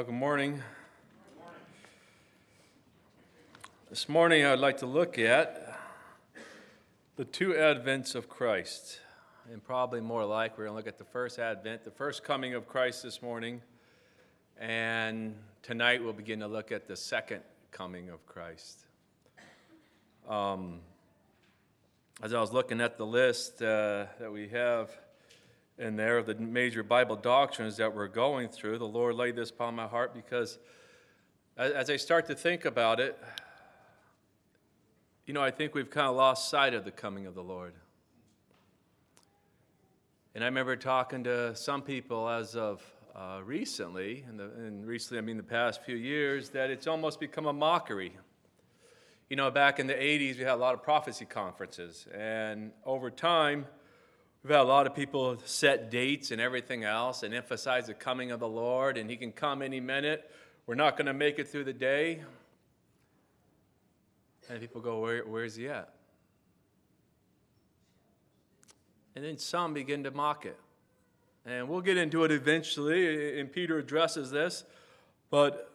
Well, good morning. This morning, I'd like to look at the two advents of Christ. And probably more like, we're going to look at the first advent, the first coming of Christ this morning. And tonight, we'll begin to look at the second coming of Christ. Um, as I was looking at the list uh, that we have, in there of the major Bible doctrines that we're going through. The Lord laid this upon my heart because as I start to think about it, you know, I think we've kind of lost sight of the coming of the Lord. And I remember talking to some people as of uh, recently, and, the, and recently I mean the past few years, that it's almost become a mockery. You know, back in the 80s, we had a lot of prophecy conferences, and over time, We've had a lot of people set dates and everything else and emphasize the coming of the Lord, and He can come any minute. We're not going to make it through the day. And people go, Where, Where's He at? And then some begin to mock it. And we'll get into it eventually, and Peter addresses this. But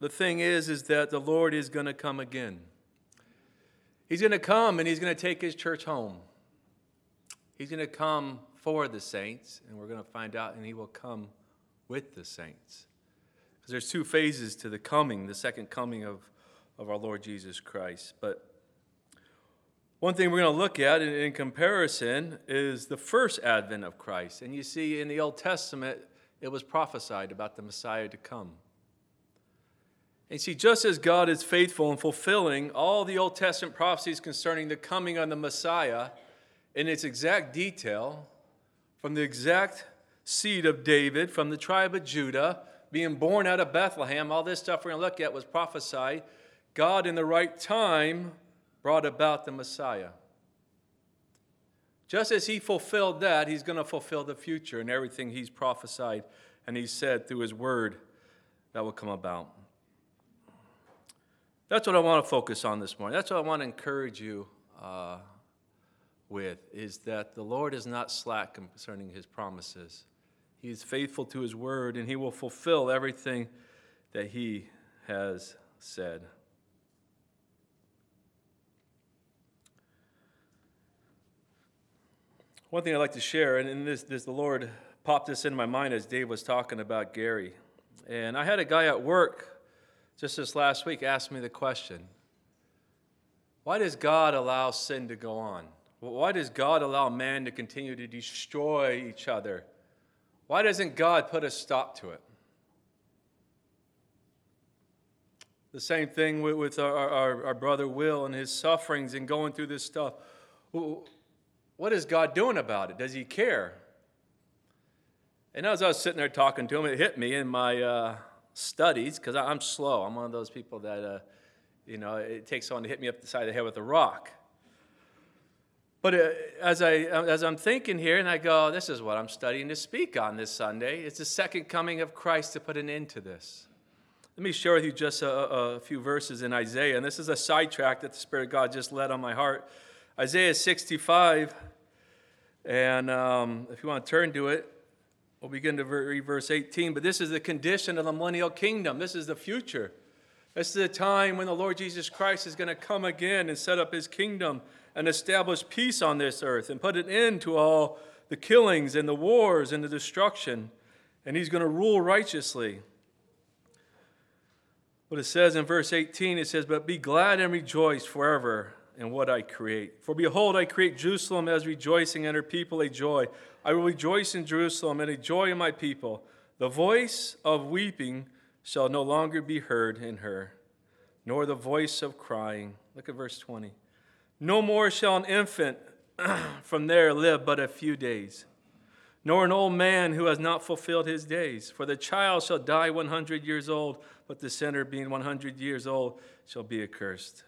the thing is, is that the Lord is going to come again. He's going to come and He's going to take His church home. He's going to come for the saints, and we're going to find out, and he will come with the saints. Because there's two phases to the coming, the second coming of, of our Lord Jesus Christ. But one thing we're going to look at in, in comparison is the first advent of Christ. And you see, in the Old Testament, it was prophesied about the Messiah to come. And see, just as God is faithful in fulfilling all the Old Testament prophecies concerning the coming of the Messiah, in its exact detail from the exact seed of David, from the tribe of Judah, being born out of Bethlehem. All this stuff we're going to look at was prophesied. God, in the right time, brought about the Messiah. Just as he fulfilled that, he's going to fulfill the future and everything he's prophesied and he said through his word that will come about. That's what I want to focus on this morning. That's what I want to encourage you uh, with is that the Lord is not slack concerning his promises. He is faithful to his word, and he will fulfill everything that he has said. One thing I'd like to share, and this, this, the Lord popped this in my mind as Dave was talking about Gary. And I had a guy at work just this last week ask me the question Why does God allow sin to go on? Why does God allow man to continue to destroy each other? Why doesn't God put a stop to it? The same thing with, with our, our, our, brother Will and his sufferings and going through this stuff. What is God doing about it? Does he care? And as I was sitting there talking to him, it hit me in my uh, studies because I'm slow. I'm one of those people that, uh, you know, it takes someone to hit me up the side of the head with a rock. But uh, as, I, as I'm thinking here, and I go, this is what I'm studying to speak on this Sunday. It's the second coming of Christ to put an end to this. Let me share with you just a, a few verses in Isaiah. And this is a sidetrack that the Spirit of God just led on my heart. Isaiah 65. And um, if you want to turn to it, we'll begin to read verse 18. But this is the condition of the millennial kingdom. This is the future. This is the time when the Lord Jesus Christ is going to come again and set up his kingdom and establish peace on this earth and put an end to all the killings and the wars and the destruction. And he's going to rule righteously. What it says in verse 18, it says, But be glad and rejoice forever in what I create. For behold, I create Jerusalem as rejoicing, and her people a joy. I will rejoice in Jerusalem and a joy in my people. The voice of weeping shall no longer be heard in her, nor the voice of crying. Look at verse 20. No more shall an infant from there live but a few days, nor an old man who has not fulfilled his days. For the child shall die 100 years old, but the sinner, being 100 years old, shall be accursed.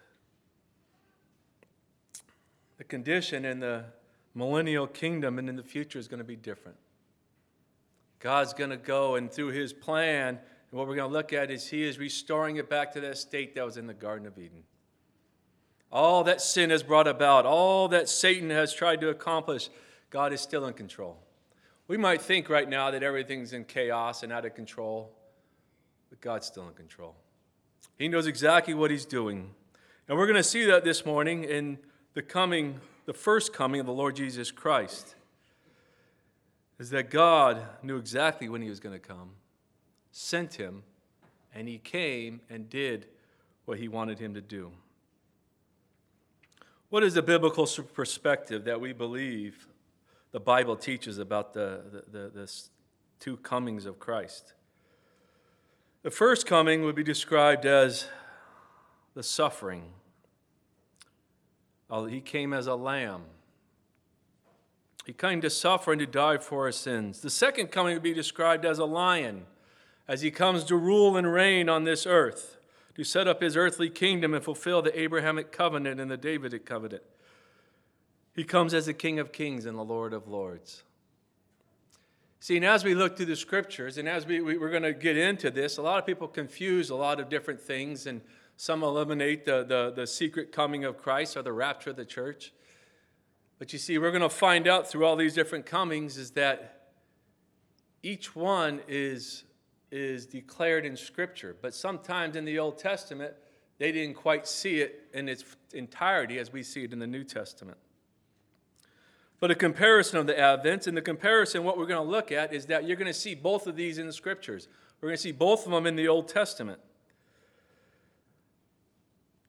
The condition in the millennial kingdom and in the future is going to be different. God's going to go, and through his plan, and what we're going to look at is he is restoring it back to that state that was in the Garden of Eden all that sin has brought about, all that Satan has tried to accomplish, God is still in control. We might think right now that everything's in chaos and out of control, But God's still in control. He knows exactly what He's doing. And we're going to see that this morning in the coming, the first coming of the Lord Jesus Christ. Is that God knew exactly when He was going to come, sent Him, and He came and did what He wanted Him to do. What is the biblical perspective that we believe the Bible teaches about the, the, the, the two comings of Christ? The first coming would be described as the suffering. He came as a lamb. He came to suffer and to die for our sins. The second coming would be described as a lion, as he comes to rule and reign on this earth, to set up his earthly kingdom and fulfill the Abrahamic covenant and the Davidic covenant. He comes as the King of kings and the Lord of lords. See, and as we look through the scriptures, and as we, we, are going to get into this, a lot of people confuse a lot of different things, and some eliminate the, the, the secret coming of Christ or the rapture of the church. But you see, we're going to find out through all these different comings is that each one is, is declared in Scripture. But sometimes in the Old Testament, they didn't quite see it in its entirety as we see it in the New Testament. But a comparison of the Advents, and the comparison, what we're going to look at is that you're going to see both of these in the Scriptures. We're going to see both of them in the Old Testament.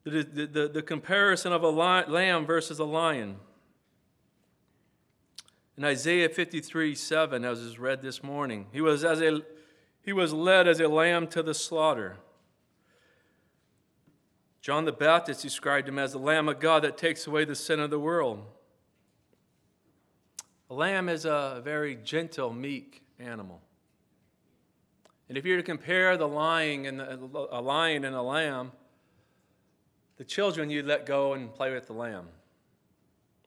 The, the, the, the comparison of a lamb versus a lion. In Isaiah 53 7, as is read this morning, he was, as a, he was led as a lamb to the slaughter. John the Baptist described him as the Lamb of God that takes away the sin of the world. A lamb is a very gentle, meek animal. And if you were to compare the lion and the, a lion and a lamb, the children you'd let go and play with the lamb.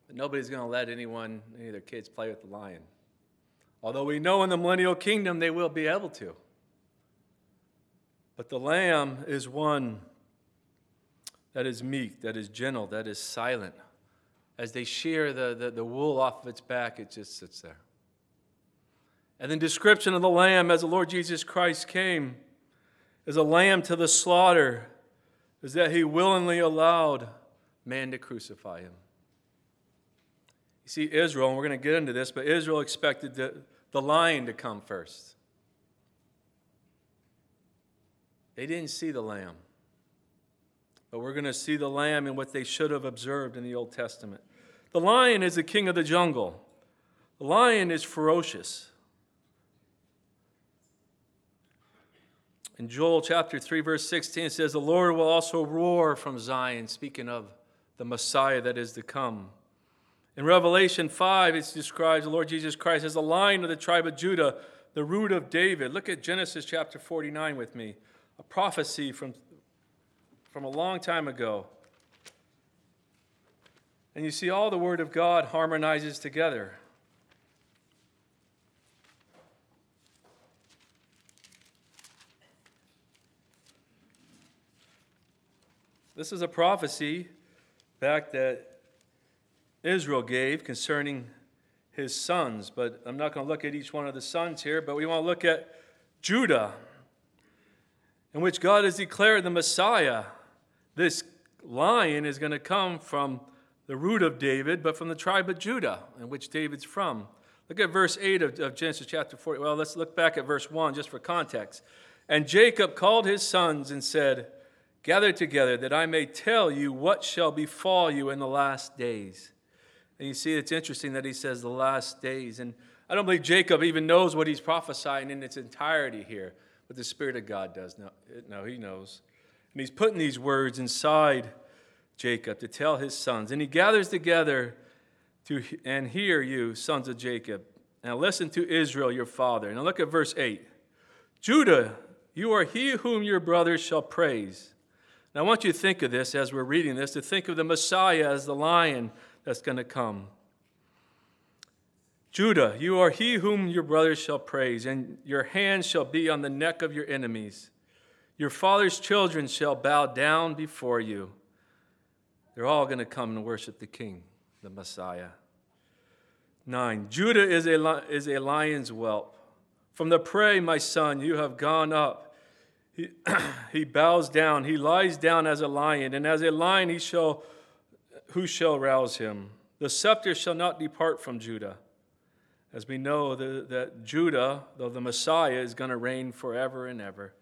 But nobody's going to let anyone, any of their kids, play with the lion. Although we know in the millennial kingdom they will be able to. But the lamb is one that is meek, that is gentle, that is silent, as they shear the, the, the wool off of its back, it just sits there. And the description of the lamb as the Lord Jesus Christ came as a lamb to the slaughter is that he willingly allowed man to crucify him. You see, Israel, and we're going to get into this, but Israel expected the, the lion to come first. They didn't see the lamb. But we're going to see the lamb in what they should have observed in the Old Testament. The lion is the king of the jungle, the lion is ferocious. In Joel chapter 3, verse 16, it says, The Lord will also roar from Zion, speaking of the Messiah that is to come. In Revelation 5, it describes the Lord Jesus Christ as the lion of the tribe of Judah, the root of David. Look at Genesis chapter 49 with me, a prophecy from from a long time ago. And you see, all the Word of God harmonizes together. This is a prophecy back that Israel gave concerning his sons, but I'm not going to look at each one of the sons here, but we want to look at Judah, in which God has declared the Messiah this lion is going to come from the root of David, but from the tribe of Judah, in which David's from. Look at verse 8 of, of Genesis chapter 40. Well, let's look back at verse 1 just for context. And Jacob called his sons and said, Gather together that I may tell you what shall befall you in the last days. And you see, it's interesting that he says the last days. And I don't believe Jacob even knows what he's prophesying in its entirety here, but the Spirit of God does. No, no he knows. And he's putting these words inside Jacob to tell his sons. And he gathers together to and hear you, sons of Jacob. Now listen to Israel, your father. Now look at verse 8. Judah, you are he whom your brothers shall praise. Now I want you to think of this as we're reading this, to think of the Messiah as the lion that's going to come. Judah, you are he whom your brothers shall praise, and your hand shall be on the neck of your enemies. Your father's children shall bow down before you. They're all going to come and worship the King, the Messiah. Nine, Judah is a, is a lion's whelp. From the prey, my son, you have gone up. He, he bows down, he lies down as a lion, and as a lion he shall who shall rouse him? The scepter shall not depart from Judah. As we know that Judah, though the Messiah, is going to reign forever and ever,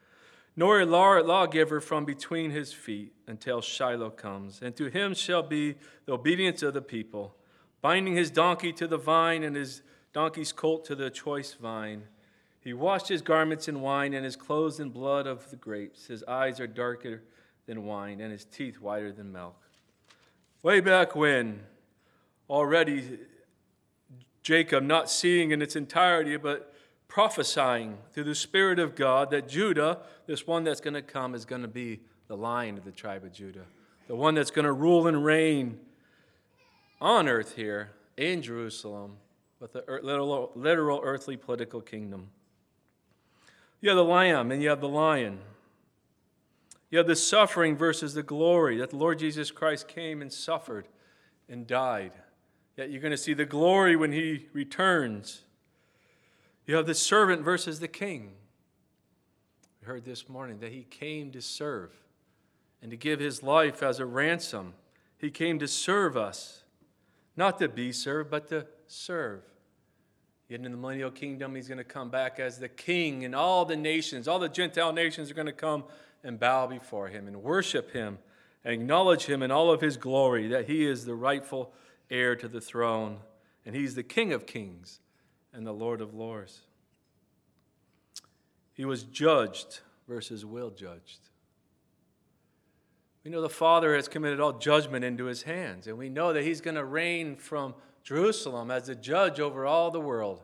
nor a law, lawgiver from between his feet until Shiloh comes. And to him shall be the obedience of the people, binding his donkey to the vine and his donkey's colt to the choice vine. He washed his garments in wine and his clothes in blood of the grapes. His eyes are darker than wine and his teeth whiter than milk. Way back when, already Jacob, not seeing in its entirety, but prophesying through the Spirit of God that Judah, this one that's going to come, is going to be the lion of the tribe of Judah, the one that's going to rule and reign on earth here in Jerusalem with a literal, literal earthly political kingdom. You have the lamb and you have the lion. You have the suffering versus the glory that the Lord Jesus Christ came and suffered and died. Yet you're going to see the glory when he returns. You have the servant versus the king. We heard this morning that he came to serve and to give his life as a ransom. He came to serve us, not to be served, but to serve. Yet in the millennial kingdom, he's going to come back as the king, and all the nations, all the Gentile nations are going to come and bow before him and worship him and acknowledge him in all of his glory, that he is the rightful heir to the throne, and he's the King of kings and the Lord of lords. He was judged versus will judged. We know the Father has committed all judgment into his hands, and we know that he's going to reign from Jerusalem as the judge over all the world.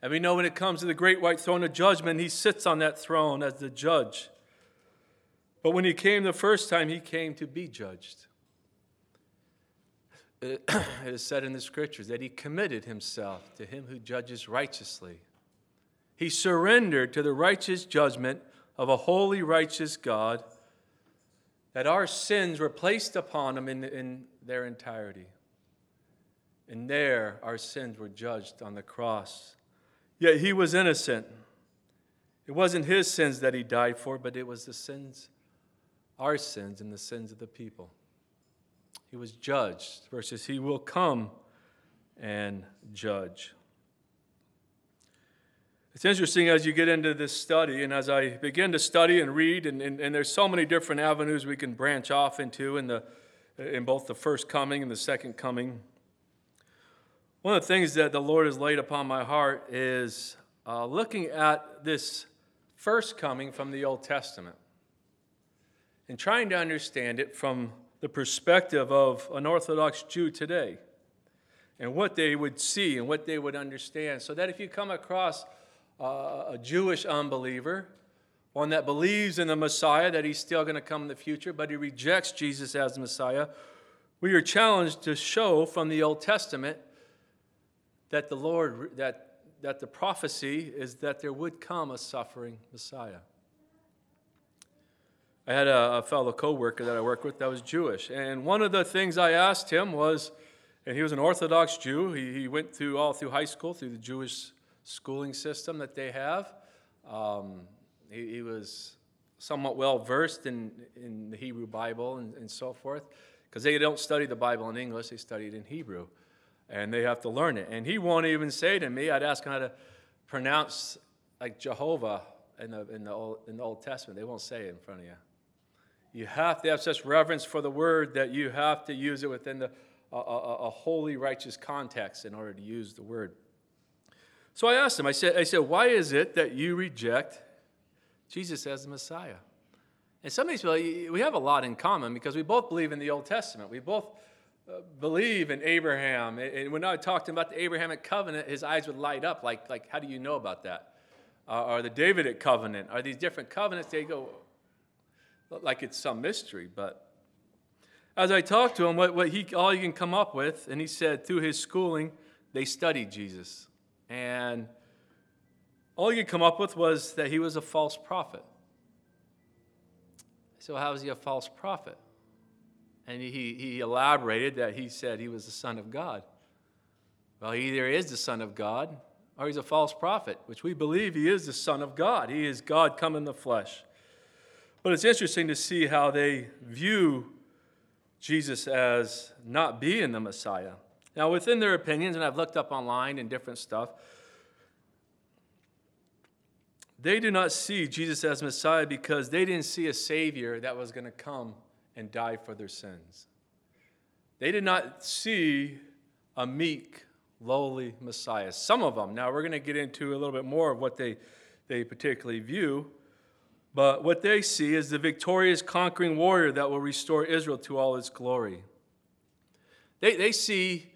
And we know when it comes to the great white throne of judgment, he sits on that throne as the judge. But when he came the first time, he came to be judged. It is said in the scriptures that he committed himself to him who judges righteously. He surrendered to the righteous judgment of a holy, righteous God, that our sins were placed upon him in, in their entirety. And there our sins were judged on the cross. Yet he was innocent. It wasn't his sins that he died for, but it was the sins, our sins, and the sins of the people. He was judged versus he will come and judge. It's interesting as you get into this study, and as I begin to study and read, and, and, and there's so many different avenues we can branch off into in, the, in both the first coming and the second coming. One of the things that the Lord has laid upon my heart is uh, looking at this first coming from the Old Testament and trying to understand it from the perspective of an Orthodox Jew today and what they would see and what they would understand. So that if you come across uh, a Jewish unbeliever, one that believes in the Messiah, that he's still going to come in the future, but he rejects Jesus as the Messiah, we are challenged to show from the Old Testament that the Lord, that, that the prophecy is that there would come a suffering Messiah. I had a, a fellow coworker that I worked with that was Jewish, and one of the things I asked him was, and he was an Orthodox Jew. He, he went through all through high school through the Jewish schooling system that they have. Um, he, he, was somewhat well versed in, in the Hebrew Bible and, and so forth, because they don't study the Bible in English; they study it in Hebrew and they have to learn it. And he won't even say to me, I'd ask him how to pronounce like Jehovah in the, in the, Old, in the Old Testament. They won't say it in front of you. You have to have such reverence for the word that you have to use it within the, a, a, a holy, righteous context in order to use the word. So I asked him, I said, I said, why is it that you reject Jesus as the Messiah? And some of these people, we have a lot in common because we both believe in the Old Testament. We both believe in Abraham. And when I talked to him about the Abrahamic covenant, his eyes would light up like, like how do you know about that? Uh, or the Davidic covenant? Are these different covenants? They go like it's some mystery. But as I talked to him, what, what he, all he can come up with, and he said through his schooling, they studied Jesus. And all he could come up with was that he was a false prophet. So, how is he a false prophet? And he, he elaborated that he said he was the Son of God. Well, he either is the Son of God or he's a false prophet, which we believe he is the Son of God. He is God come in the flesh. But it's interesting to see how they view Jesus as not being the Messiah. Now, within their opinions, and I've looked up online and different stuff, they do not see Jesus as Messiah because they didn't see a Savior that was going to come and die for their sins. They did not see a meek, lowly Messiah. Some of them. Now, we're going to get into a little bit more of what they, they particularly view. But what they see is the victorious, conquering warrior that will restore Israel to all its glory. They, they see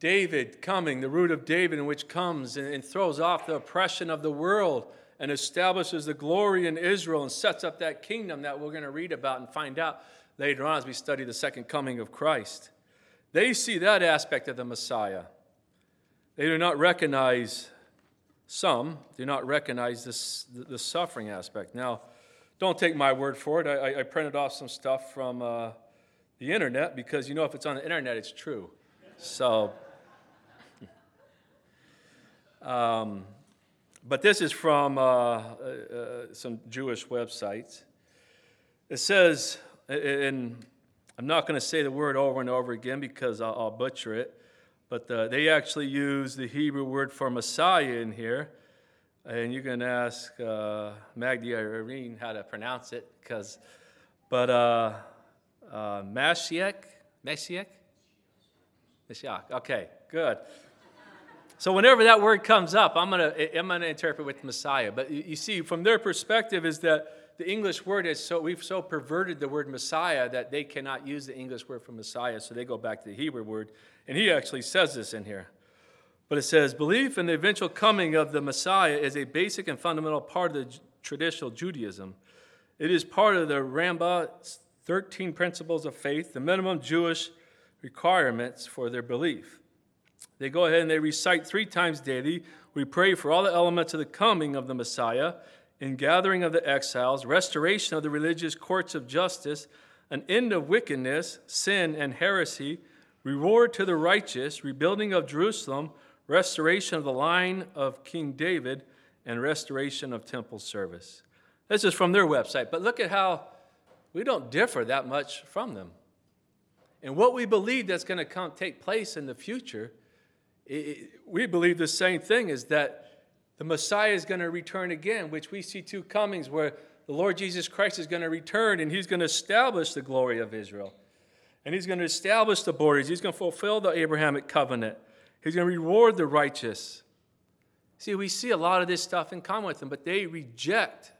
David coming, the root of David, which comes and, and throws off the oppression of the world and establishes the glory in Israel and sets up that kingdom that we're going to read about and find out later on as we study the second coming of Christ. They see that aspect of the Messiah. They do not recognize, some do not recognize this, the suffering aspect. Now, don't take my word for it. I, I printed off some stuff from uh, the internet because you know if it's on the internet, it's true. So, um, but this is from uh, uh, uh, some Jewish websites. It says, and I'm not going to say the word over and over again because I'll, I'll butcher it, but uh, they actually use the Hebrew word for Messiah in here. And you can ask uh, Magdi or Irene how to pronounce it, because, but uh, uh, Mashiach, Mashiach, Mashiach. Okay, good. So whenever that word comes up, I'm gonna I'm gonna interpret with Messiah. But you see, from their perspective, is that the English word is so we've so perverted the word Messiah that they cannot use the English word for Messiah, so they go back to the Hebrew word, and he actually says this in here. But it says, belief in the eventual coming of the Messiah is a basic and fundamental part of the traditional Judaism. It is part of the Rambam's 13 principles of faith, the minimum Jewish requirements for their belief. They go ahead and they recite three times daily. We pray for all the elements of the coming of the Messiah, in gathering of the exiles, restoration of the religious courts of justice, an end of wickedness, sin, and heresy, reward to the righteous, rebuilding of Jerusalem, restoration of the line of King David, and restoration of temple service. This is from their website, but look at how we don't differ that much from them. And what we believe that's going to come take place in the future we believe the same thing is that the Messiah is going to return again, which we see two comings where the Lord Jesus Christ is going to return and he's going to establish the glory of Israel. And he's going to establish the borders. He's going to fulfill the Abrahamic covenant. He's going to reward the righteous. See, we see a lot of this stuff in common with them, but they reject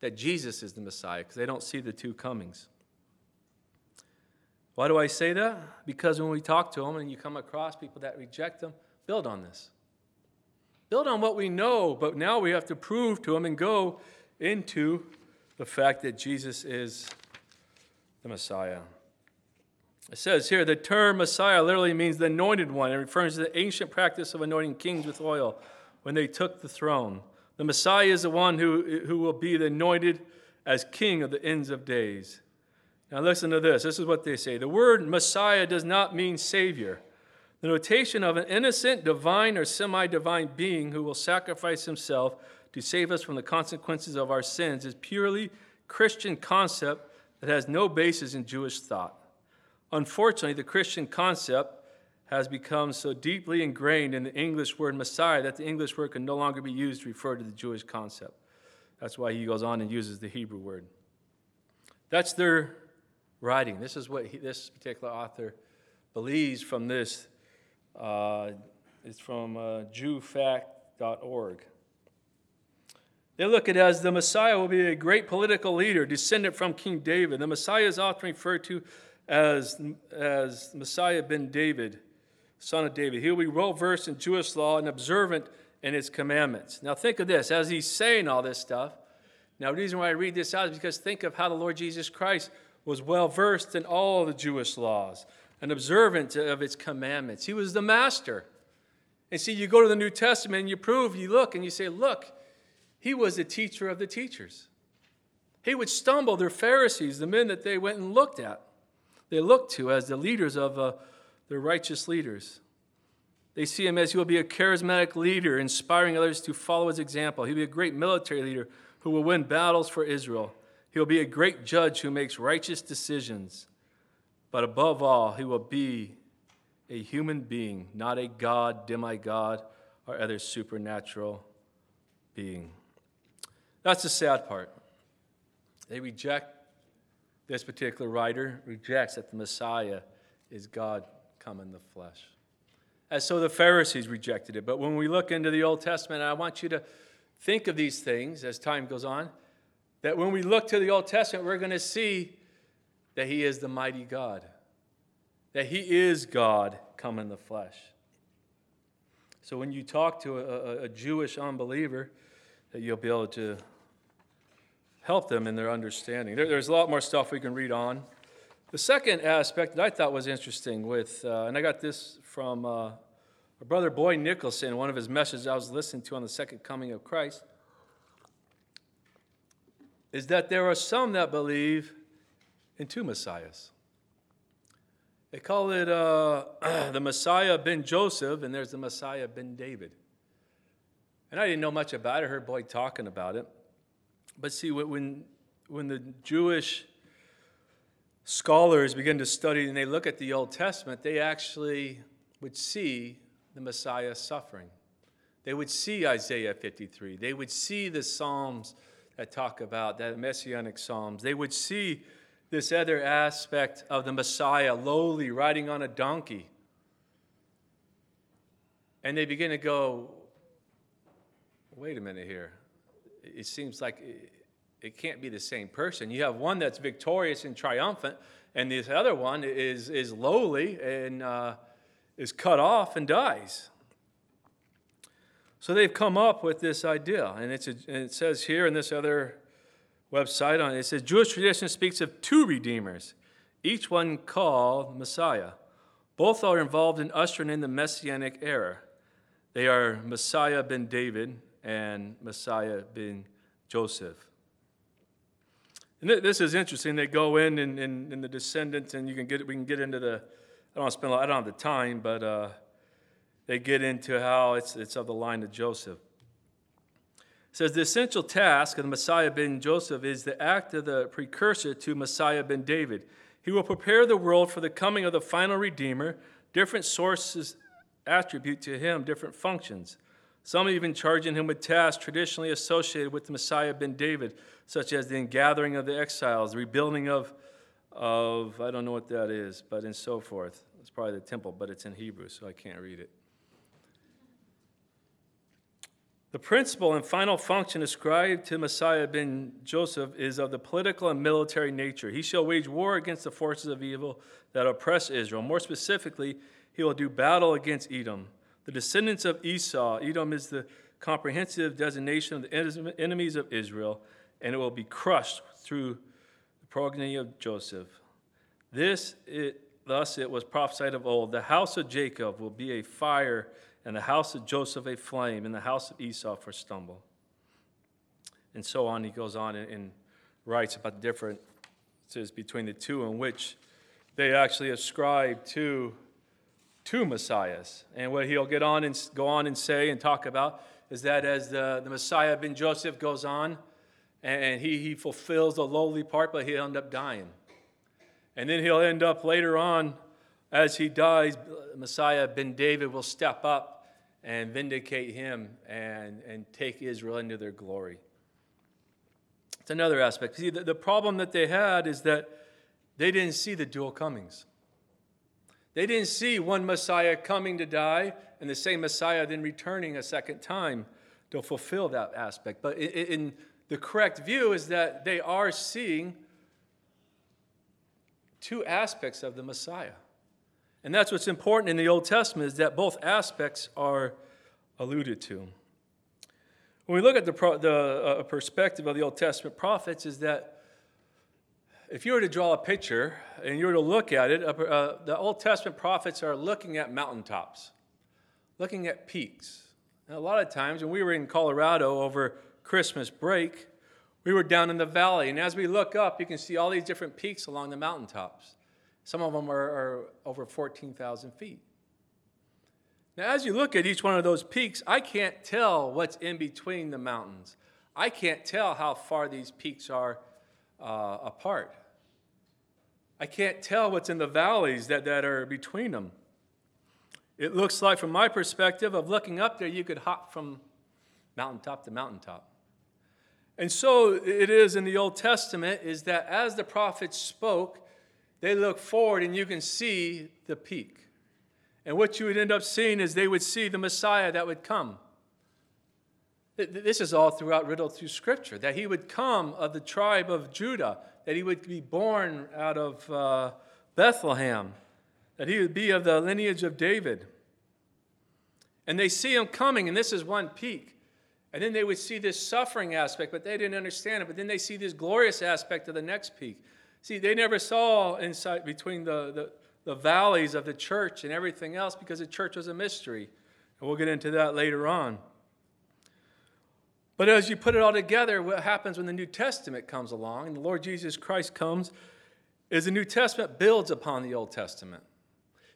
that Jesus is the Messiah because they don't see the two comings. Why do I say that? Because when we talk to them and you come across people that reject them, build on this. Build on what we know, but now we have to prove to them and go into the fact that Jesus is the Messiah. It says here the term Messiah literally means the anointed one. It refers to the ancient practice of anointing kings with oil when they took the throne. The Messiah is the one who, who will be the anointed as king of the ends of days. Now, listen to this. This is what they say. The word Messiah does not mean Savior. The notation of an innocent, divine, or semi divine being who will sacrifice himself to save us from the consequences of our sins is purely Christian concept that has no basis in Jewish thought. Unfortunately, the Christian concept has become so deeply ingrained in the English word Messiah that the English word can no longer be used to refer to the Jewish concept. That's why he goes on and uses the Hebrew word. That's their writing. This is what he, this particular author believes from this. Uh, it's from uh, JewFAQ.org. They look at it as the Messiah will be a great political leader, descendant from King David. The Messiah is often referred to as, as Messiah ben David, son of David. He will be well versed in Jewish law and observant in its commandments. Now, think of this as he's saying all this stuff. Now, the reason why I read this out is because think of how the Lord Jesus Christ was well versed in all the Jewish laws and observant of its commandments. He was the master. And see, you go to the New Testament and you prove, you look and you say, look, he was the teacher of the teachers. He would stumble their Pharisees, the men that they went and looked at. They look to as the leaders of uh, the righteous leaders. They see him as he will be a charismatic leader, inspiring others to follow his example. He'll be a great military leader who will win battles for Israel. He will be a great judge who makes righteous decisions. But above all, he will be a human being, not a god, demigod, or other supernatural being. That's the sad part. They reject, this particular writer rejects that the Messiah is God come in the flesh. As so the Pharisees rejected it. But when we look into the Old Testament, I want you to think of these things as time goes on, that when we look to the Old Testament, we're going to see that He is the mighty God, that He is God come in the flesh. So when you talk to a, a, Jewish unbeliever, that you'll be able to help them in their understanding. There, there's a lot more stuff we can read on. The second aspect that I thought was interesting with, uh, and I got this from uh, brother Boyd Nicholson, one of his messages I was listening to on the second coming of Christ, is that there are some that believe in two messiahs. They call it uh, the Messiah ben Joseph, and there's the Messiah ben David. And I didn't know much about it. I heard Boyd talking about it. But see, when, when the Jewish scholars begin to study and they look at the Old Testament, they actually would see the Messiah suffering. They would see Isaiah 53. They would see the Psalms that talk about that messianic Psalms. They would see this other aspect of the Messiah, lowly, riding on a donkey. And they begin to go, wait a minute here. It seems like it can't be the same person. You have one that's victorious and triumphant, and this other one is, is lowly and uh, is cut off and dies. So they've come up with this idea, and, it's a, and it says here in this other website on it, it says Jewish tradition speaks of two redeemers, each one called Messiah. Both are involved in ushering in the messianic era. They are Messiah ben David and Messiah ben Joseph. And this is interesting. They go in and, in, in the descendants, and you can get we can get into the. I don't spend. I don't have the time, but uh, they get into how it's it's of the line of Joseph. It says the essential task of the Messiah ben Joseph is the act of the precursor to Messiah ben David. He will prepare the world for the coming of the final Redeemer. Different sources attribute to him different functions. Some even charging him with tasks traditionally associated with the Messiah ben David, such as the ingathering of the exiles, the rebuilding of, of, I don't know what that is, but and so forth. It's probably the temple, but it's in Hebrew, so I can't read it. The principal and final function ascribed to Messiah ben Joseph is of the political and military nature. He shall wage war against the forces of evil that oppress Israel. More specifically, he will do battle against Edom. The descendants of Esau, Edom is the comprehensive designation of the enemies of Israel, and it will be crushed through the progeny of Joseph. This, it, thus it was prophesied of old the house of Jacob will be a fire, and the house of Joseph a flame, and the house of Esau for stumble. And so on, he goes on and, and writes about the differences between the two, in which they actually ascribe to two messiahs. And what he'll get on and go on and say and talk about is that as the, the Messiah ben Joseph goes on and he, he fulfills the lowly part, but he'll end up dying. And then he'll end up later on, as he dies, Messiah ben David will step up and vindicate him and, and take Israel into their glory. It's another aspect. See, the, the problem that they had is that they didn't see the dual comings. They didn't see one Messiah coming to die and the same Messiah then returning a second time to fulfill that aspect. But in, the correct view is that they are seeing two aspects of the Messiah. And that's what's important in the Old Testament is that both aspects are alluded to. When we look at the, the uh, perspective of the Old Testament prophets, is that if you were to draw a picture and you were to look at it, uh, the Old Testament prophets are looking at mountaintops, looking at peaks. And a lot of times when we were in Colorado over Christmas break, we were down in the valley. And as we look up, you can see all these different peaks along the mountaintops. Some of them are, are over 14,000 feet. Now, as you look at each one of those peaks, I can't tell what's in between the mountains. I can't tell how far these peaks are uh, apart. I can't tell what's in the valleys that, that are between them. It looks like, from my perspective of looking up there, you could hop from mountaintop to mountaintop. And so it is in the Old Testament, is that as the prophets spoke, they look forward and you can see the peak. And what you would end up seeing is they would see the Messiah that would come. This is all throughout riddled through Scripture that he would come of the tribe of Judah, that he would be born out of uh, Bethlehem, that he would be of the lineage of David. And they see him coming, and this is one peak. And then they would see this suffering aspect, but they didn't understand it. But then they see this glorious aspect of the next peak. See, they never saw insight between the, the, the valleys of the church and everything else because the church was a mystery. And we'll get into that later on. But as you put it all together, what happens when the New Testament comes along and the Lord Jesus Christ comes is the New Testament builds upon the Old Testament.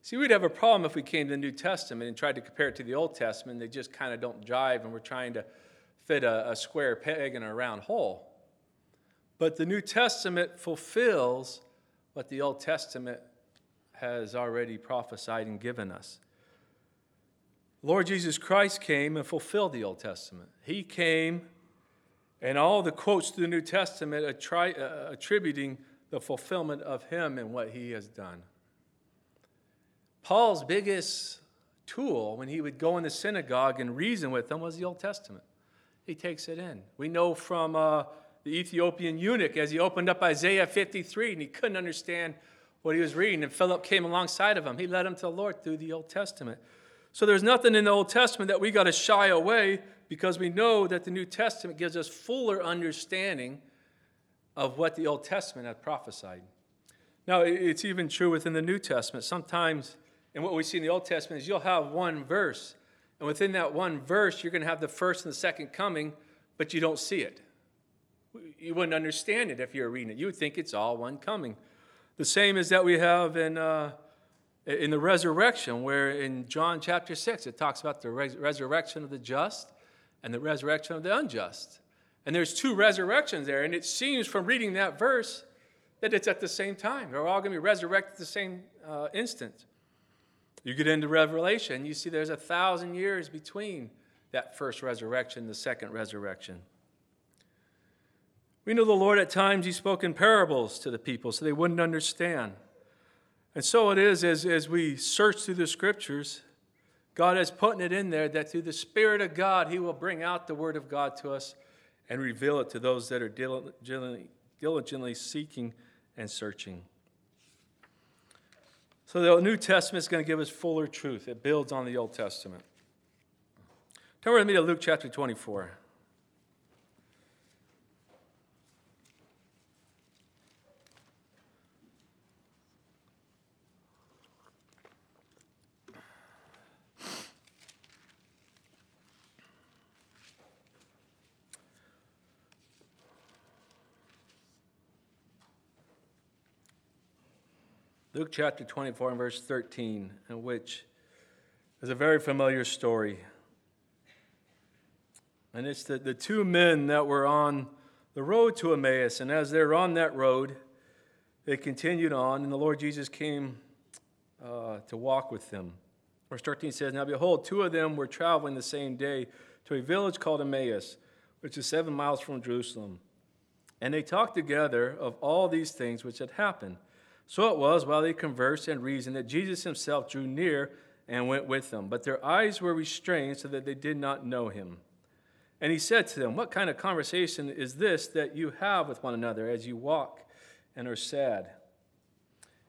See, we'd have a problem if we came to the New Testament and tried to compare it to the Old Testament. They just kind of don't jive, and we're trying to fit a, a square peg in a round hole. But the New Testament fulfills what the Old Testament has already prophesied and given us. Lord Jesus Christ came and fulfilled the Old Testament. He came, and all the quotes to the New Testament attri- uh, attributing the fulfillment of Him and what He has done. Paul's biggest tool when he would go in the synagogue and reason with them was the Old Testament. He takes it in. We know from uh, the Ethiopian eunuch as he opened up Isaiah 53 and he couldn't understand what he was reading, and Philip came alongside of him. He led him to the Lord through the Old Testament. So there's nothing in the Old Testament that we got to shy away because we know that the New Testament gives us fuller understanding of what the Old Testament had prophesied. Now, it's even true within the New Testament. Sometimes, and what we see in the Old Testament is you'll have one verse, and within that one verse, you're going to have the first and the second coming, but you don't see it. You wouldn't understand it if you were reading it. You would think it's all one coming. The same as that we have in, uh, in the resurrection, where in John chapter 6, it talks about the res- resurrection of the just and the resurrection of the unjust. And there's two resurrections there, and it seems from reading that verse that it's at the same time. They're all going to be resurrected at the same uh, instant. You get into Revelation, you see there's a thousand years between that first resurrection and the second resurrection. We know the Lord at times He spoke in parables to the people so they wouldn't understand. And so it is as, as we search through the scriptures, God is putting it in there that through the Spirit of God, He will bring out the Word of God to us and reveal it to those that are diligently, diligently seeking and searching. So the New Testament is going to give us fuller truth. It builds on the Old Testament. Turn with me to Luke chapter 24. Luke chapter 24 and verse 13, in which is a very familiar story. And it's the, the two men that were on the road to Emmaus. And as they're on that road, they continued on, and the Lord Jesus came uh, to walk with them. Verse 13 says, Now behold, two of them were traveling the same day to a village called Emmaus, which is seven miles from Jerusalem. And they talked together of all these things which had happened. So it was while they conversed and reasoned that Jesus himself drew near and went with them. But their eyes were restrained so that they did not know him. And he said to them, What kind of conversation is this that you have with one another as you walk and are sad?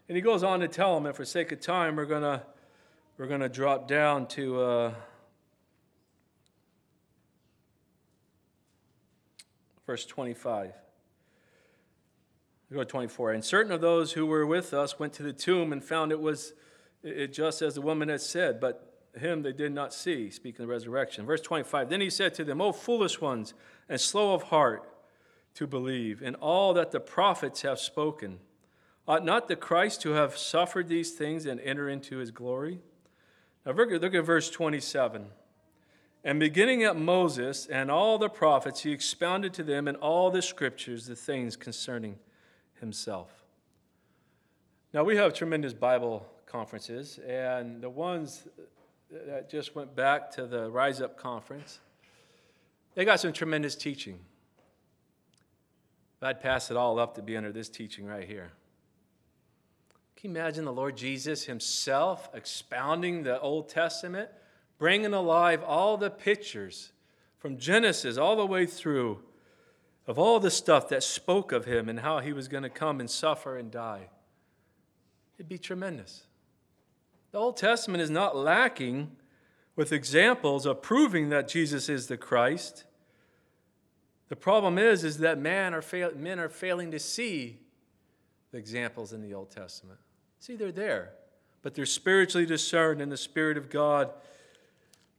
And he goes on to tell them, and for sake of time, we're going to we're to drop down to uh, verse 25. Go to 24. And certain of those who were with us went to the tomb and found it was it just as the woman had said, but him they did not see, speaking of resurrection. Verse 25. Then he said to them, O foolish ones, and slow of heart to believe in all that the prophets have spoken. Ought not the Christ to have suffered these things and enter into his glory? Now look at verse 27. And beginning at Moses and all the prophets, he expounded to them in all the scriptures the things concerning himself. Now, we have tremendous Bible conferences, and the ones that just went back to the Rise Up conference, they got some tremendous teaching. I'd pass it all up to be under this teaching right here. Can you imagine the Lord Jesus himself expounding the Old Testament, bringing alive all the pictures from Genesis all the way through of all the stuff that spoke of him and how he was going to come and suffer and die? It'd be tremendous. The Old Testament is not lacking with examples of proving that Jesus is the Christ. The problem is, is that man are fail, men are failing to see the examples in the Old Testament. See, they're there, but they're spiritually discerned, and the Spirit of God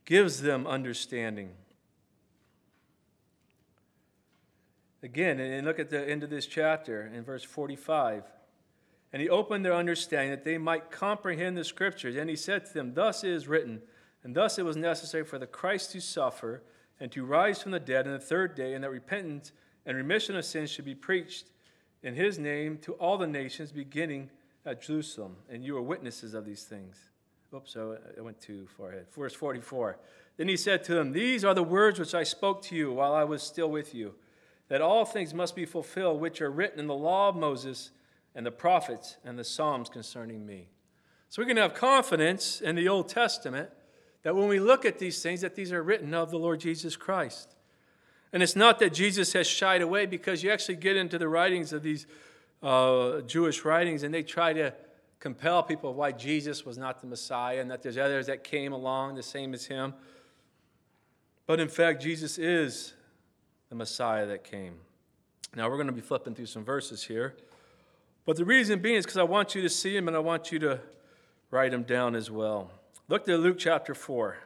gives them understanding. Again, and look at the end of this chapter in verse 45. And he opened their understanding that they might comprehend the scriptures. And he said to them, Thus it is written, and thus it was necessary for the Christ to suffer and to rise from the dead on the third day, and that repentance and remission of sins should be preached in his name to all the nations, beginning at Jerusalem. And you are witnesses of these things. Oops, I went too far ahead. Verse 44. Then he said to them, These are the words which I spoke to you while I was still with you, that all things must be fulfilled which are written in the law of Moses and the prophets and the Psalms concerning me. So we can have confidence in the Old Testament that when we look at these things, that these are written of the Lord Jesus Christ. And it's not that Jesus has shied away because you actually get into the writings of these uh, Jewish writings and they try to compel people why Jesus was not the Messiah and that there's others that came along the same as him. But in fact, Jesus is the Messiah that came. Now we're going to be flipping through some verses here. But the reason being is because I want you to see them and I want you to write them down as well. Look to Luke chapter 4.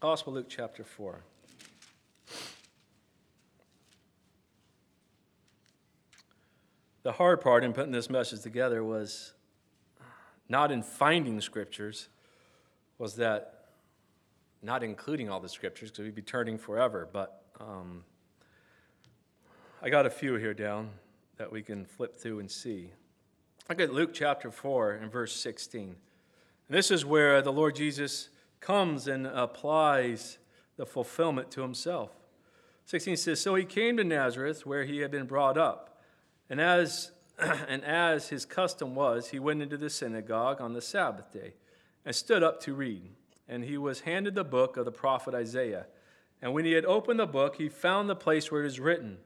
Gospel Luke chapter 4. The hard part in putting this message together was not in finding scriptures, was that not including all the scriptures, because we'd be turning forever, but um, I got a few here down that we can flip through and see. Look at Luke chapter 4 and verse 16. And this is where the Lord Jesus comes and applies the fulfillment to himself. 16 says, So he came to Nazareth, where he had been brought up. And as, and as his custom was, he went into the synagogue on the Sabbath day and stood up to read. And he was handed the book of the prophet Isaiah. And when he had opened the book, he found the place where it is written,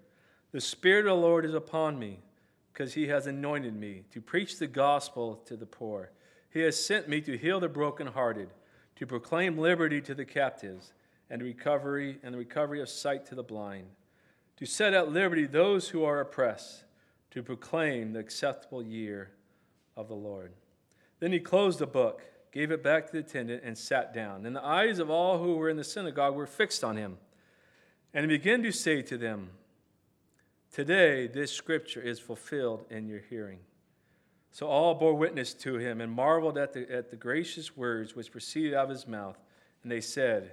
the Spirit of the Lord is upon me, because he has anointed me to preach the gospel to the poor. He has sent me to heal the brokenhearted, to proclaim liberty to the captives, and recovery and the recovery of sight to the blind, to set at liberty those who are oppressed, to proclaim the acceptable year of the Lord. Then he closed the book, gave it back to the attendant, and sat down. And the eyes of all who were in the synagogue were fixed on him. And he began to say to them, Today, this scripture is fulfilled in your hearing. So all bore witness to him and marveled at the, at the gracious words which proceeded out of his mouth. And they said,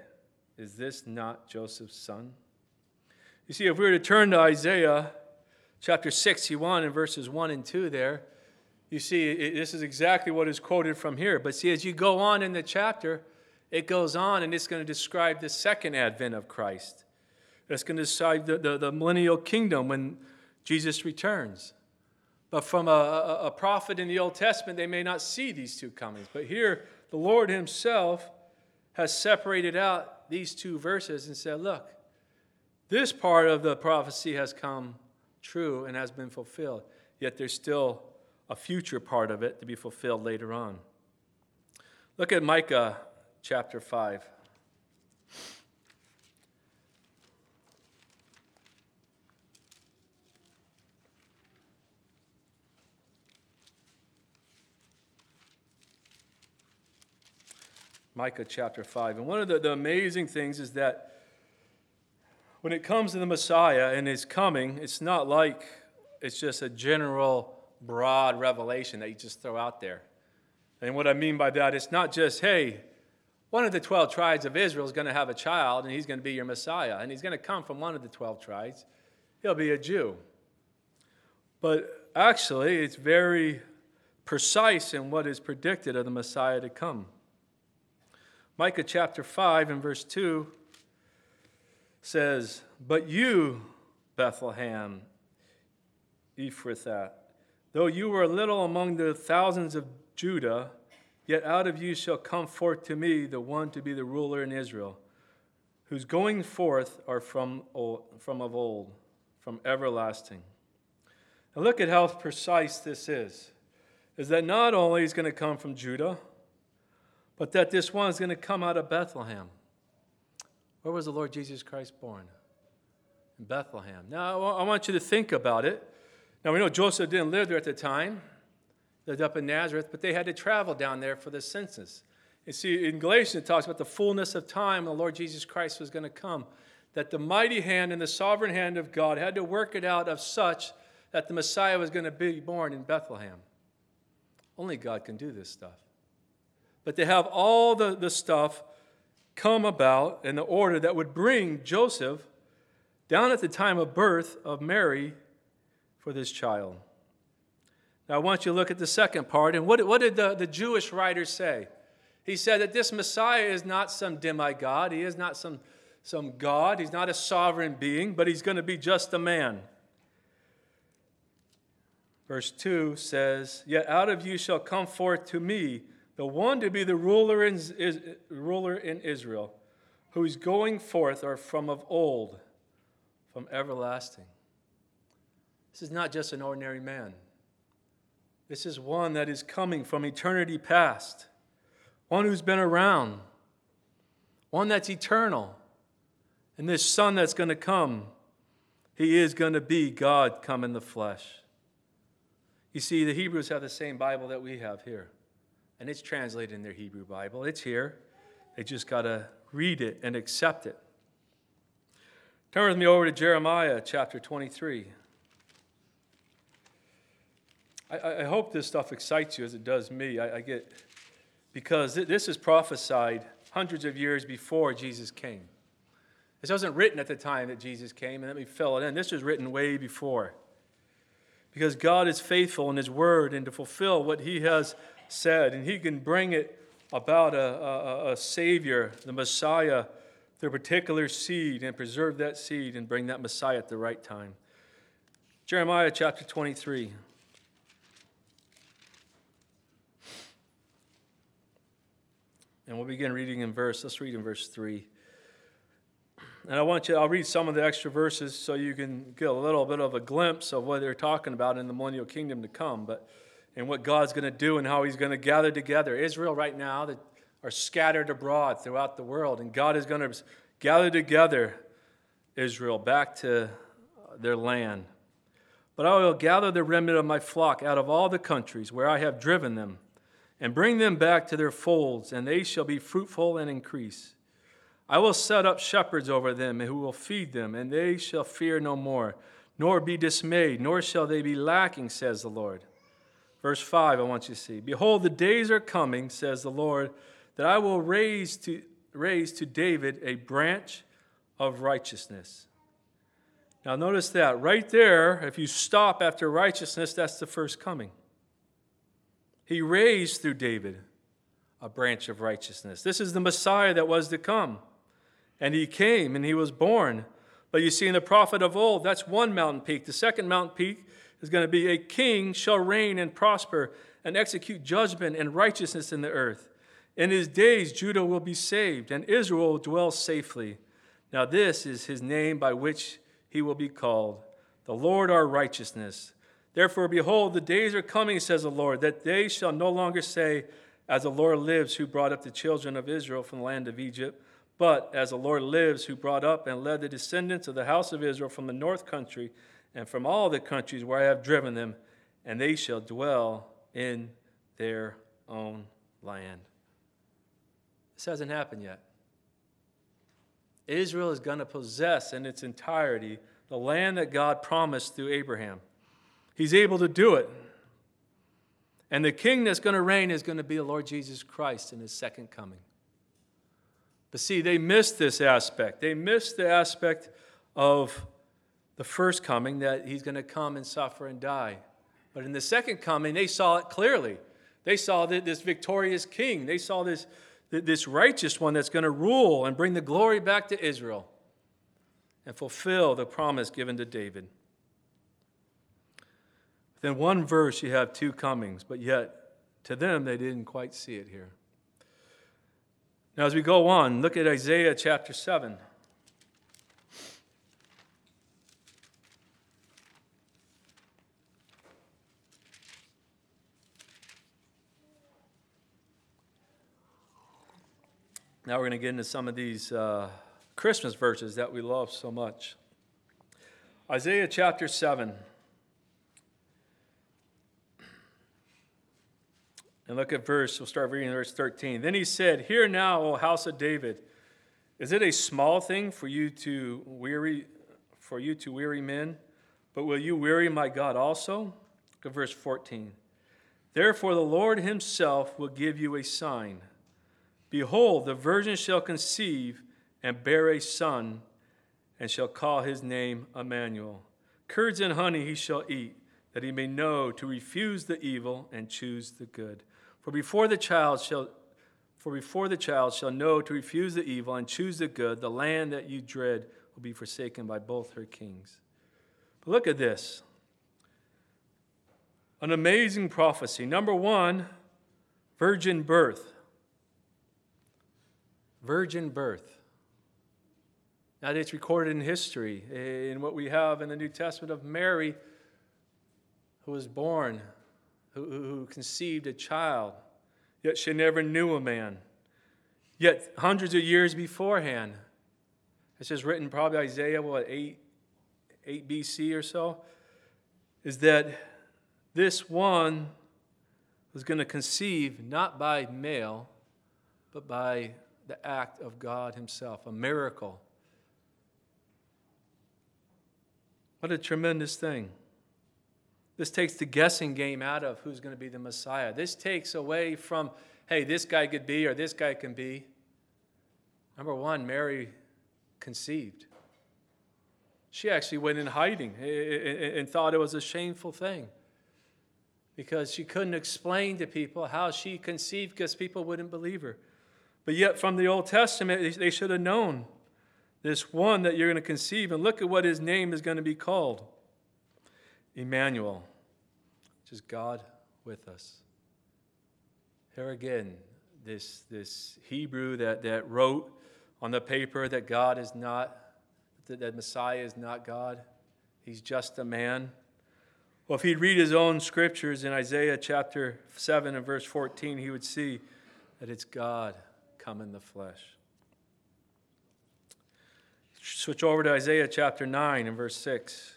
Is this not Joseph's son? You see, if we were to turn to Isaiah chapter 61 and verses 1 and 2 there, you see, it, this is exactly what is quoted from here. But see, as you go on in the chapter, it goes on and it's going to describe the second advent of Christ that's going to decide the, the, the, millennial kingdom when Jesus returns. But from a, a, a prophet in the Old Testament, they may not see these two comings. But here, the Lord Himself has separated out these two verses and said, look, this part of the prophecy has come true and has been fulfilled, yet there's still a future part of it to be fulfilled later on. Look at Micah chapter 5. Micah chapter 5. And one of the, the amazing things is that when it comes to the Messiah and his coming, it's not like it's just a general, broad revelation that you just throw out there. And what I mean by that, it's not just, hey, one of the 12 tribes of Israel is going to have a child, and he's going to be your Messiah. And he's going to come from one of the 12 tribes. He'll be a Jew. But actually, it's very precise in what is predicted of the Messiah to come. Micah chapter 5 and verse 2 says, But you, Bethlehem, Ephrathah, though you were little among the thousands of Judah, Yet out of you shall come forth to me the one to be the ruler in Israel, whose going forth are from, from of old, from everlasting. Now look at how precise this is. Is that not only is going to come from Judah, but that this one is going to come out of Bethlehem. Where was the Lord Jesus Christ born? In Bethlehem. Now, I want you to think about it. Now, we know Joseph didn't live there at the time lived up in Nazareth, but they had to travel down there for the census. You see, in Galatians, it talks about the fullness of time the Lord Jesus Christ was going to come. That the mighty hand and the sovereign hand of God had to work it out of such that the Messiah was going to be born in Bethlehem. Only God can do this stuff. But to have all the, the stuff come about in the order that would bring Joseph down at the time of birth of Mary for this child. Now, I want you to look at the second part. And what, what did the, the Jewish writer say? He said that this Messiah is not some demigod, he is not some, some God, he's not a sovereign being, but he's going to be just a man. Verse 2 says, Yet out of you shall come forth to me the one to be the ruler in, is, ruler in Israel, whose going forth are from of old, from everlasting. This is not just an ordinary man. This is one that is coming from eternity past, one who's been around, one that's eternal. And this Son that's going to come, he is going to be God come in the flesh. You see, the Hebrews have the same Bible that we have here, and it's translated in their Hebrew Bible. It's here. They just got to read it and accept it. Turn with me over to Jeremiah chapter 23. I, I hope this stuff excites you as it does me. I, I get because this is prophesied hundreds of years before Jesus came. This wasn't written at the time that Jesus came, and let me fill it in. This was written way before. Because God is faithful in His word and to fulfill what He has said, and He can bring it about a, a, a Savior, the Messiah, through a particular seed, and preserve that seed and bring that Messiah at the right time. Jeremiah chapter 23. And we'll begin reading in verse, let's read in verse 3. And I want you, I'll read some of the extra verses so you can get a little bit of a glimpse of what they're talking about in the millennial kingdom to come, but and what God's going to do and how He's going to gather together Israel right now that are scattered abroad throughout the world, and God is going to gather together Israel back to their land. But I will gather the remnant of my flock out of all the countries where I have driven them and bring them back to their folds, and they shall be fruitful and increase. I will set up shepherds over them who will feed them, and they shall fear no more, nor be dismayed, nor shall they be lacking, says the Lord. Verse 5, I want you to see. Behold, the days are coming, says the Lord, that I will raise to, raise to David a branch of righteousness. Now, notice that right there, if you stop after righteousness, that's the first coming. He raised through David a branch of righteousness. This is the Messiah that was to come. And he came and he was born. But you see, in the prophet of old, that's one mountain peak. The second mountain peak is going to be a king shall reign and prosper and execute judgment and righteousness in the earth. In his days, Judah will be saved and Israel will dwell safely. Now, this is his name by which he will be called the Lord our righteousness. Therefore, behold, the days are coming, says the Lord, that they shall no longer say, As the Lord lives, who brought up the children of Israel from the land of Egypt, but as the Lord lives, who brought up and led the descendants of the house of Israel from the north country and from all the countries where I have driven them, and they shall dwell in their own land. This hasn't happened yet. Israel is going to possess in its entirety the land that God promised through Abraham. He's able to do it. And the king that's going to reign is going to be the Lord Jesus Christ in his second coming. But see, they missed this aspect. They missed the aspect of the first coming that he's going to come and suffer and die. But in the second coming, they saw it clearly. They saw this victorious king. They saw this, this righteous one that's going to rule and bring the glory back to Israel and fulfill the promise given to David. Within one verse, you have two comings, but yet to them, they didn't quite see it here. Now, as we go on, look at Isaiah chapter 7. Now we're going to get into some of these uh, Christmas verses that we love so much. Isaiah chapter 7. And look at verse, we'll start reading verse 13. Then he said, Hear now, O house of David, is it a small thing for you to weary for you to weary men? But will you weary my God also? Look at verse 14. Therefore the Lord himself will give you a sign. Behold, the virgin shall conceive and bear a son, and shall call his name Emmanuel. Curds and honey he shall eat, that he may know to refuse the evil and choose the good. For before the child shall for before the child shall know to refuse the evil and choose the good, the land that you dread will be forsaken by both her kings. But look at this. An amazing prophecy. Number one, virgin birth. Virgin birth. Now, it's recorded in history, in what we have in the New Testament of Mary, who was born, who, who conceived a child, yet she never knew a man. Yet, hundreds of years beforehand, this is written probably Isaiah, what, 8, 8 BC or so, is that this one was going to conceive not by male, but by the act of God Himself, a miracle What a tremendous thing. This takes the guessing game out of who's going to be the Messiah. This takes away from, hey, this guy could be or this guy can be. Number one, Mary conceived. She actually went in hiding and thought it was a shameful thing because she couldn't explain to people how she conceived because people wouldn't believe her. But yet, from the Old Testament, they should have known this one that you're going to conceive, and look at what his name is going to be called Emmanuel, which is God with us. Here again, this, this Hebrew that, that wrote on the paper that God is not, that, that Messiah is not God, he's just a man. Well, if he'd read his own scriptures in Isaiah chapter 7 and verse 14, he would see that it's God come in the flesh. Switch over to Isaiah chapter 9 and verse 6.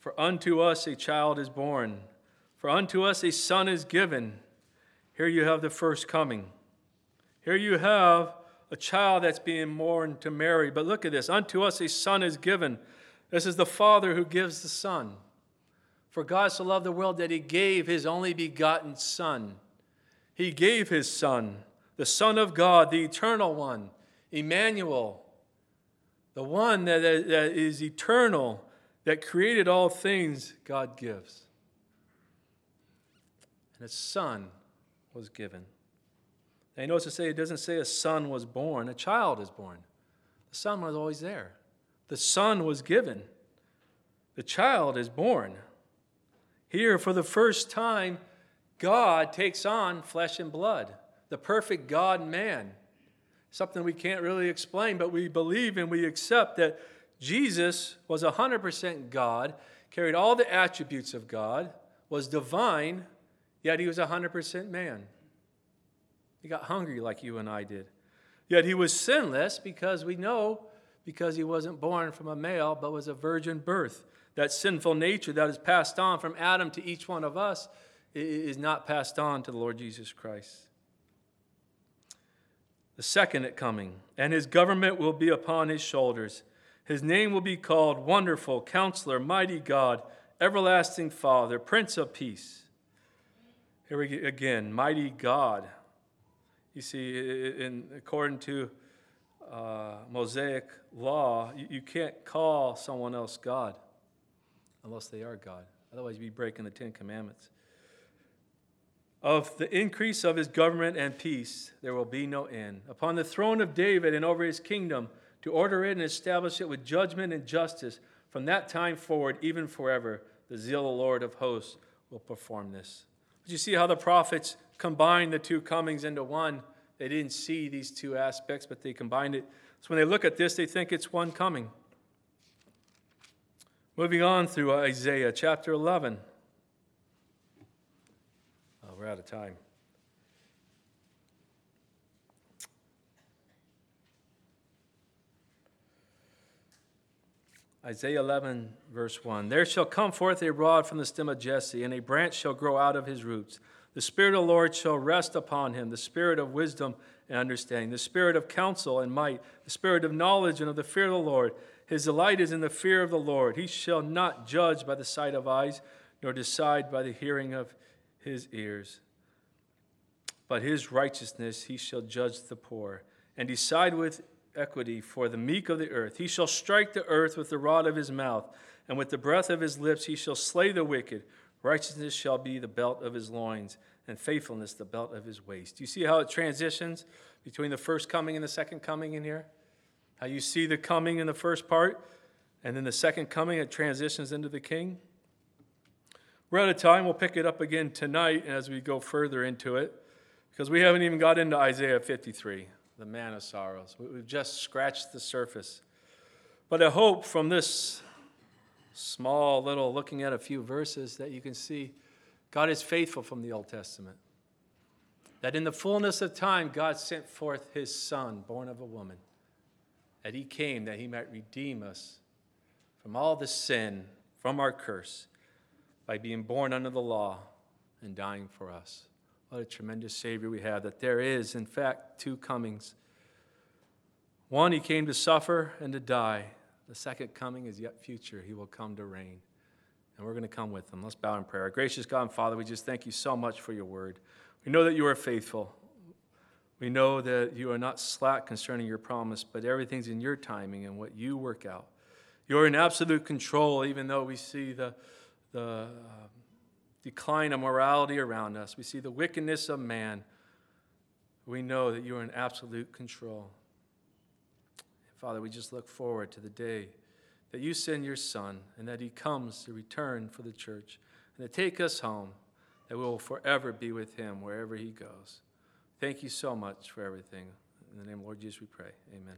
For unto us a child is born, for unto us a son is given. Here you have the first coming. Here you have a child that's being born to Mary. But look at this unto us a son is given. This is the Father who gives the Son. For God so loved the world that he gave his only begotten Son he gave his Son, the Son of God, the eternal one, Emmanuel, the one that, is eternal, that created all things, God gives. And a Son was given. Now, you notice to say it doesn't say a son was born, a child is born. The son was always there. The son was given. The child is born. Here, for the first time, God takes on flesh and blood, the perfect God man. Something we can't really explain, but we believe and we accept that Jesus was 100% God, carried all the attributes of God, was divine, yet he was 100% man. He got hungry like you and I did. Yet he was sinless because we know because he wasn't born from a male but was a virgin birth. That sinful nature that is passed on from Adam to each one of us is not passed on to the Lord Jesus Christ. The second at coming, and his government will be upon his shoulders. His name will be called Wonderful, Counselor, Mighty God, Everlasting Father, Prince of Peace. Here we again, mighty God. You see, in, according to uh, Mosaic law, you, you can't call someone else God unless they are God. Otherwise, you'd be breaking the Ten Commandments. Of the increase of his government and peace, there will be no end. Upon the throne of David and over his kingdom, to order it and establish it with judgment and justice from that time forward, even forever, the zeal of the Lord of hosts will perform this. But you see how the prophets combined the two comings into one? They didn't see these two aspects, but they combined it. So when they look at this, they think it's one coming. Moving on through Isaiah chapter 11. Oh, we're out of time. Isaiah 11, verse 1. There shall come forth a rod from the stem of Jesse, and a branch shall grow out of his roots. The Spirit of the Lord shall rest upon him, the Spirit of wisdom and understanding, the Spirit of counsel and might, the Spirit of knowledge and of the fear of the Lord. His delight is in the fear of the Lord. He shall not judge by the sight of eyes, nor decide by the hearing of his ears. But his righteousness he shall judge the poor, and decide with equity for the meek of the earth. He shall strike the earth with the rod of his mouth, and with the breath of his lips he shall slay the wicked. Righteousness shall be the belt of his loins, and faithfulness the belt of his waist. Do you see how it transitions between the first coming and the second coming in here? How you see the coming in the first part, and then the second coming, it transitions into the king? We're out of time. We'll pick it up again tonight as we go further into it, because we haven't even got into Isaiah 53 the man of sorrows. We've just scratched the surface. But I hope from this small little looking at a few verses that you can see God is faithful from the Old Testament. That in the fullness of time, God sent forth his Son, born of a woman. That he came that he might redeem us from all the sin, from our curse, by being born under the law and dying for us. What a tremendous Savior we have, that there is, in fact, two comings. One, he came to suffer and to die. The second coming is yet future. He will come to reign. And we're going to come with him. Let's bow in prayer. gracious God and Father, we just thank you so much for your word. We know that you are faithful. We know that you are not slack concerning your promise, but everything's in your timing and what you work out. You're in absolute control, even though we see the, the uh, decline of morality around us, we see the wickedness of man, we know that you are in absolute control. Father, we just look forward to the day that you send your Son and that he comes to return for the church and to take us home, that we will forever be with him wherever he goes. Thank you so much for everything. In the name of Lord Jesus, we pray. Amen.